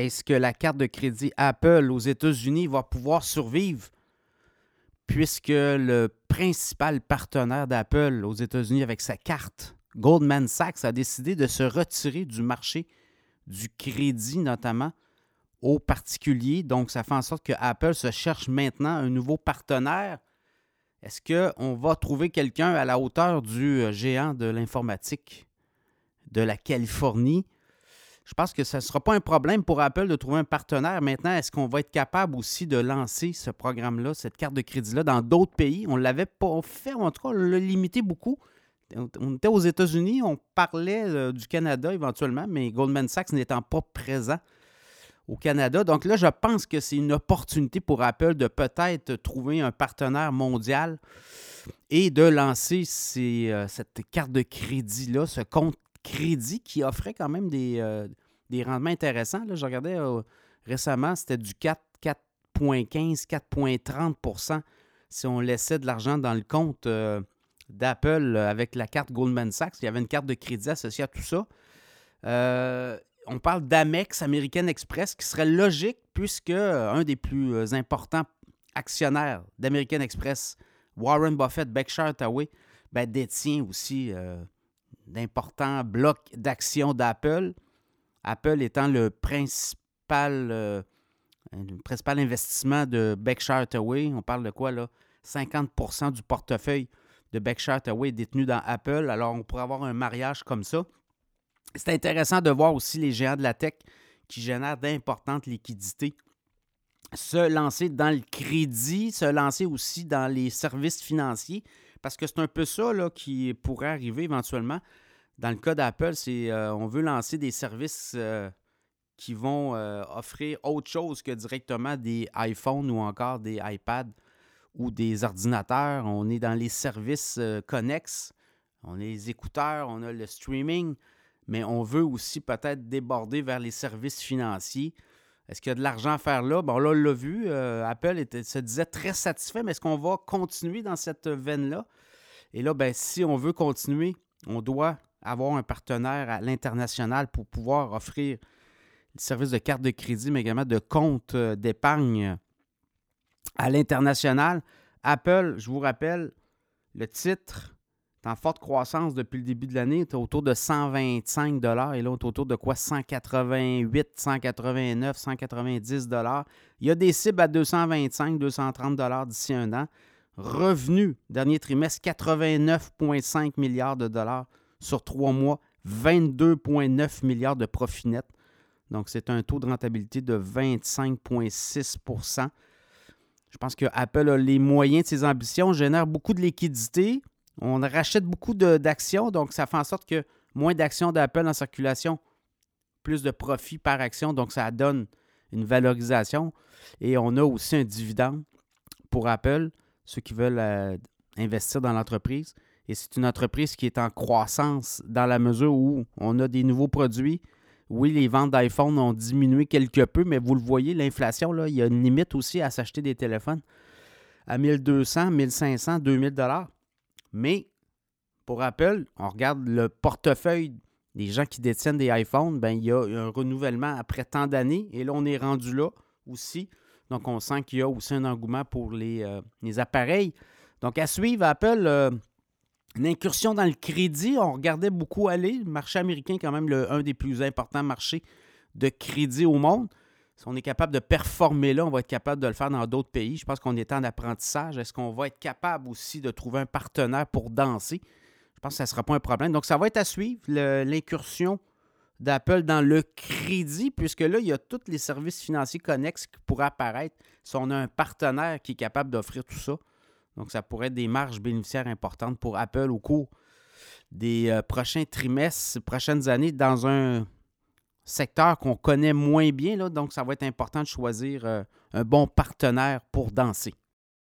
est-ce que la carte de crédit Apple aux États-Unis va pouvoir survivre? Puisque le principal partenaire d'Apple aux États-Unis avec sa carte, Goldman Sachs, a décidé de se retirer du marché du crédit notamment aux particuliers. Donc, ça fait en sorte que Apple se cherche maintenant un nouveau partenaire. Est-ce qu'on va trouver quelqu'un à la hauteur du euh, géant de l'informatique de la Californie? Je pense que ce ne sera pas un problème pour Apple de trouver un partenaire. Maintenant, est-ce qu'on va être capable aussi de lancer ce programme-là, cette carte de crédit-là, dans d'autres pays? On ne l'avait pas fait, en tout cas, on l'a limité beaucoup. On était aux États-Unis, on parlait euh, du Canada éventuellement, mais Goldman Sachs n'étant pas présent au Canada. Donc là, je pense que c'est une opportunité pour Apple de peut-être trouver un partenaire mondial et de lancer euh, cette carte de crédit-là, ce compte crédit qui offrait quand même des, euh, rendements intéressants. Là, je regardais récemment, c'était du 4, 4,15, 4,30% si on laissait de l'argent dans le compte d'Apple avec la carte Goldman Sachs. Il y avait une carte de crédit associée à tout ça. Euh, on parle d'Amex, American Express, qui serait logique puisque euh, un des plus euh, importants actionnaires d'American Express, Warren Buffett, Berkshire Hathaway, ben, détient aussi d'importants blocs d'actions d'Apple. Apple étant le principal, le principal investissement de Berkshire Hathaway. On parle de quoi là? 50% du portefeuille de Berkshire Hathaway est détenu dans Apple. Alors, on pourrait avoir un mariage comme ça. C'est intéressant de voir aussi les géants de la tech qui génèrent d'importantes liquidités se lancer dans le crédit, se lancer aussi dans les services financiers, parce que c'est un peu ça qui pourrait arriver éventuellement. Dans le cas d'Apple, c'est euh, on veut lancer des services euh, qui vont euh, offrir autre chose que directement des iPhones ou encore des iPads ou des ordinateurs. On est dans les services connexes. On a les écouteurs, on a le streaming, mais on veut aussi peut-être déborder vers les services financiers. Est-ce qu'il y a de l'argent à faire là? Bon, là, on l'a vu. Apple se disait très satisfait, mais est-ce qu'on va continuer dans cette veine-là? Et là, ben, si on veut continuer, on doit avoir un partenaire à l'international pour pouvoir offrir le service de carte de crédit, mais également de compte euh, d'épargne à l'international. Apple, je vous rappelle, le titre est en forte croissance depuis le début de l'année. est autour de 125 et là, on est autour de quoi? 188, 189, 190 Il y a des cibles à 225, 230 d'ici un an. Revenu, dernier trimestre, 89,5 milliards de dollars sur trois mois, 22,9 milliards de profit net. Donc, c'est un taux de rentabilité de 25,6% je pense que Apple a les moyens de ses ambitions, génère beaucoup de liquidités. On rachète beaucoup d'actions, donc ça fait en sorte que moins d'actions d'Apple en circulation, plus de profit par action, donc ça donne une valorisation. Et on a aussi un dividende pour Apple, ceux qui veulent euh, investir dans l'entreprise. Et c'est une entreprise qui est en croissance dans la mesure où on a des nouveaux produits, oui, les ventes d'iPhone ont diminué quelque peu, mais vous le voyez, l'inflation, il y a une limite aussi à s'acheter des téléphones à 1200, 1500, 2000 dollars. Mais pour Apple, on regarde le portefeuille des gens qui détiennent des iPhones, ben, il y a un renouvellement après tant d'années. Et là, on est rendu là aussi. Donc, on sent qu'il y a aussi un engouement pour les, euh, appareils. Donc, à suivre, Apple, euh, une incursion dans le crédit, on regardait beaucoup aller. Le marché américain, quand même, le, un des plus importants marchés de crédit au monde. Si on est capable de performer là, on va être capable de le faire dans d'autres pays. Je pense qu'on est en apprentissage. Est-ce qu'on va être capable aussi de trouver un partenaire pour danser? Je pense que ça ne sera pas un problème. Donc, ça va être à suivre, l'incursion d'Apple dans le crédit, puisque là, il y a tous les services financiers connexes qui pourraient apparaître si on a un partenaire qui est capable d'offrir tout ça. Donc, ça pourrait être des marges bénéficiaires importantes pour Apple au cours des euh, prochains trimestres, prochaines années, dans un secteur qu'on connaît moins bien. Donc, ça va être important de choisir euh, un bon partenaire pour danser.